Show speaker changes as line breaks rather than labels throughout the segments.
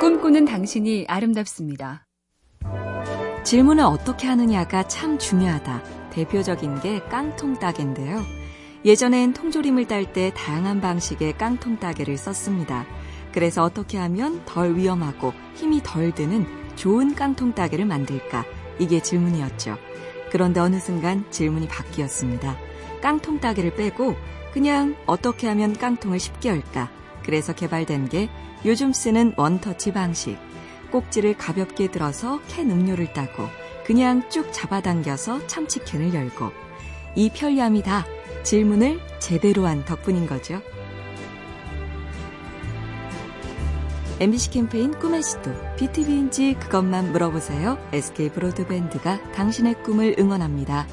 꿈꾸는 당신이 아름답습니다.
질문을 어떻게 하느냐가 참 중요하다. 대표적인 게 깡통 따개인데요. 예전엔 통조림을 딸 때 다양한 방식의 깡통 따개를 썼습니다. 그래서 어떻게 하면 덜 위험하고 힘이 덜 드는 좋은 깡통 따개를 만들까? 이게 질문이었죠. 그런데 어느 순간 질문이 바뀌었습니다. 깡통 따개를 빼고 그냥 어떻게 하면 깡통을 쉽게 열까? 그래서 개발된 게 요즘 쓰는 원터치 방식. 꼭지를 가볍게 들어서 캔 음료를 따고 그냥 쭉 잡아당겨서 참치캔을 열고 이 편리함이 다 질문을 제대로 한 덕분인 거죠. MBC 캠페인 꿈의 시도 BTV인지 그것만 물어보세요. SK 브로드밴드가 당신의 꿈을 응원합니다.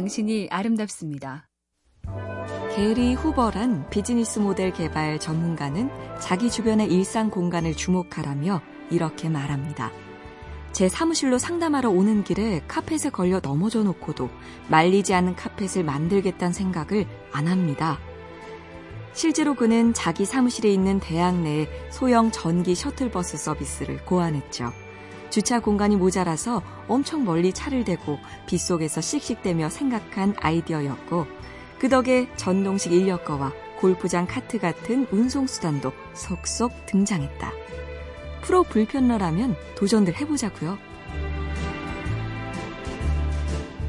당신이 아름답습니다.
게리 후버란 비즈니스 모델 개발 전문가는 자기 주변의 일상 공간을 주목하라며 이렇게 말합니다. 제 사무실로 상담하러 오는 길에 카펫에 걸려 넘어져 놓고도 말리지 않은 카펫을 만들겠다는 생각을 안 합니다. 실제로 그는 자기 사무실에 있는 대학 내 소형 전기 셔틀버스 서비스를 고안했죠. 주차 공간이 모자라서 엄청 멀리 차를 대고 빗속에서 씩씩대며 생각한 아이디어였고 그 덕에 전동식 인력거와 골프장 카트 같은 운송수단도 속속 등장했다. 프로 불편러라면 도전들 해보자고요.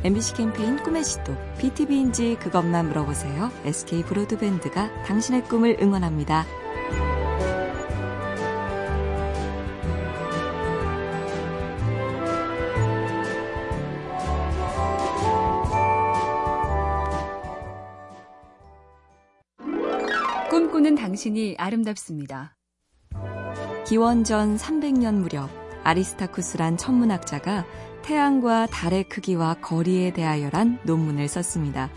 MBC 캠페인 꿈의 시도 BTV인지 그것만 물어보세요. SK 브로드밴드가 당신의 꿈을 응원합니다.
꿈꾸는 당신이 아름답습니다.
기원전 300년 무렵 아리스타쿠스란 천문학자가 태양과 달의 크기와 거리에 대하여란 논문을 썼습니다.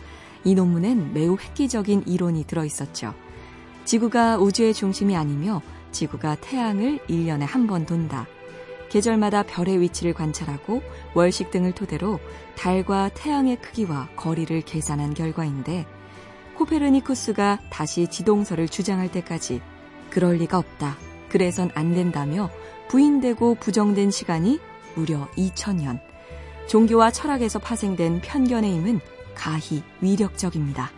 이 논문엔 매우 획기적인 이론이 들어 있었죠. 지구가 우주의 중심이 아니며 지구가 태양을 1년에 한 번 돈다. 계절마다 별의 위치를 관찰하고 월식 등을 토대로 달과 태양의 크기와 거리를 계산한 결과인데 코페르니쿠스가 다시 지동설을 주장할 때까지 그럴 리가 없다. 그래선 안 된다며 부인되고 부정된 시간이 무려 2000년. 종교와 철학에서 파생된 편견의 힘은 가히 위력적입니다.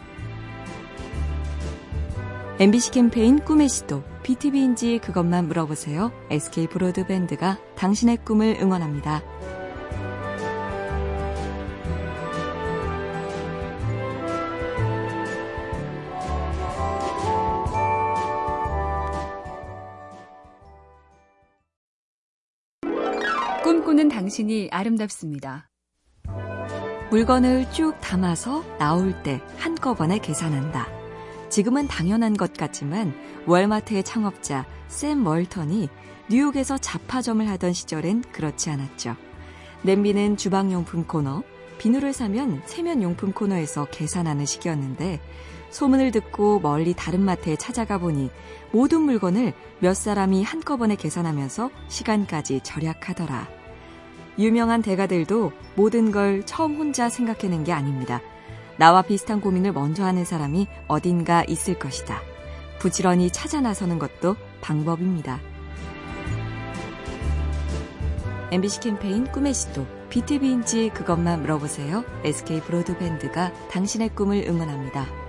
MBC 캠페인 꿈의 시도 BTV인지 그것만 물어보세요. SK 브로드밴드가 당신의 꿈을 응원합니다.
꿈꾸는 당신이 아름답습니다.
물건을 쭉 담아서 나올 때 한꺼번에 계산한다. 지금은 당연한 것 같지만 월마트의 창업자 샘 멀턴이 뉴욕에서 잡화점을 하던 시절엔 그렇지 않았죠. 냄비는 주방용품 코너, 비누를 사면 세면용품 코너에서 계산하는 시기였는데 소문을 듣고 멀리 다른 마트에 찾아가 보니 모든 물건을 몇 사람이 한꺼번에 계산하면서 시간까지 절약하더라. 유명한 대가들도 모든 걸 처음 혼자 생각해낸 게 아닙니다. 나와 비슷한 고민을 먼저 하는 사람이 어딘가 있을 것이다. 부지런히 찾아 나서는 것도 방법입니다. MBC 캠페인 꿈의 시도 BTV인지 그것만 물어보세요. SK 브로드밴드가 당신의 꿈을 응원합니다.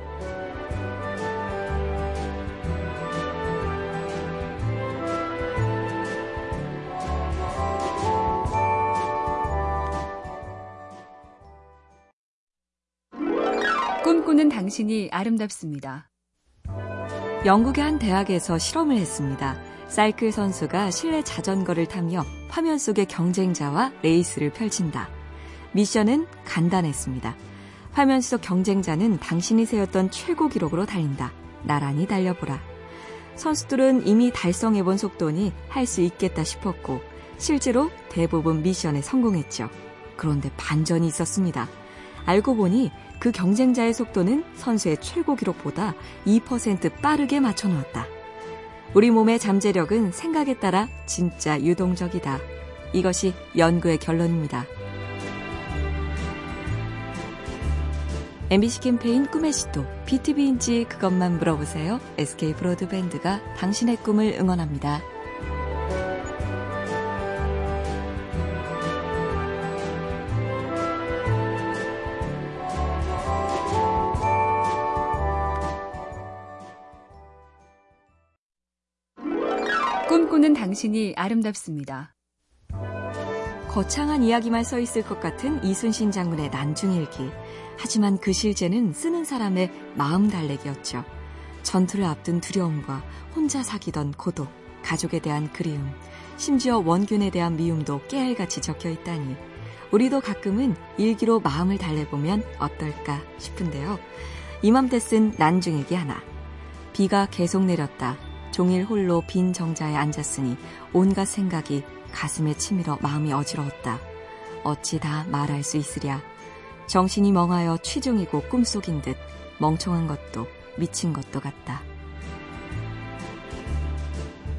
꿈꾸는 당신이 아름답습니다.
영국의 한 대학에서 실험을 했습니다. 사이클 선수가 실내 자전거를 타며 화면 속의 경쟁자와 레이스를 펼친다. 미션은 간단했습니다. 화면 속 경쟁자는 당신이 세웠던 최고 기록으로 달린다. 나란히 달려보라. 선수들은 이미 달성해본 속도니 할 수 있겠다 싶었고, 실제로 대부분 미션에 성공했죠. 그런데 반전이 있었습니다. 알고 보니 그 경쟁자의 속도는 선수의 최고 기록보다 2% 빠르게 맞춰 놓았다. 우리 몸의 잠재력은 생각에 따라 진짜 유동적이다. 이것이 연구의 결론입니다. MBC 캠페인 꿈의 시도 BTV인지 그것만 물어보세요. SK 브로드밴드가 당신의 꿈을 응원합니다.
꿈꾸는 당신이 아름답습니다.
거창한 이야기만 써 있을 것 같은 이순신 장군의 난중일기. 하지만 그 실제는 쓰는 사람의 마음 달래기였죠. 전투를 앞둔 두려움과 혼자 사귀던 고독, 가족에 대한 그리움, 심지어 원균에 대한 미움도 깨알같이 적혀 있다니. 우리도 가끔은 일기로 마음을 달래보면 어떨까 싶은데요. 이맘때 쓴 난중일기 하나. 비가 계속 내렸다. 종일 홀로 빈 정자에 앉았으니 온갖 생각이 가슴에 치밀어 마음이 어지러웠다. 어찌 다 말할 수 있으랴. 정신이 멍하여 취중이고 꿈속인 듯 멍청한 것도 미친 것도 같다.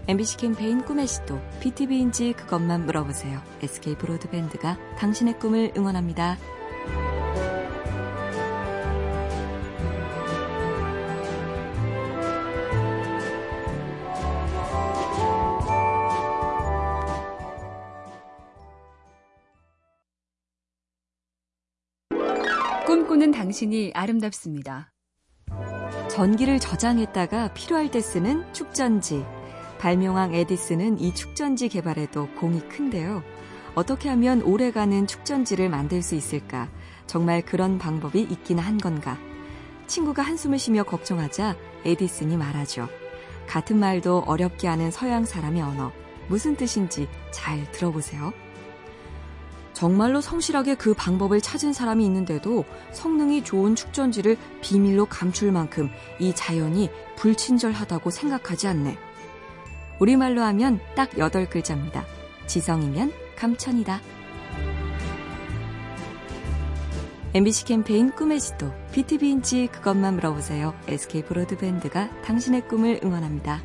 MBC 캠페인 꿈의 시도 BTV인지 그것만 물어보세요. SK 브로드밴드가 당신의 꿈을 응원합니다.
꿈꾸는 당신이 아름답습니다.
전기를 저장했다가 필요할 때 쓰는 축전지. 발명왕 에디슨은 이 축전지 개발에도 공이 큰데요. 어떻게 하면 오래가는 축전지를 만들 수 있을까? 정말 그런 방법이 있긴 한 건가? 친구가 한숨을 쉬며 걱정하자 에디슨이 말하죠. 같은 말도 어렵게 하는 서양 사람의 언어. 무슨 뜻인지 잘 들어보세요. 정말로 성실하게 그 방법을 찾은 사람이 있는데도 성능이 좋은 축전지를 비밀로 감출 만큼 이 자연이 불친절하다고 생각하지 않네. 우리말로 하면 딱 8글자입니다. 지성이면 감천이다. MBC 캠페인 꿈의 지도, BTV인지 그것만 물어보세요. SK 브로드밴드가 당신의 꿈을 응원합니다.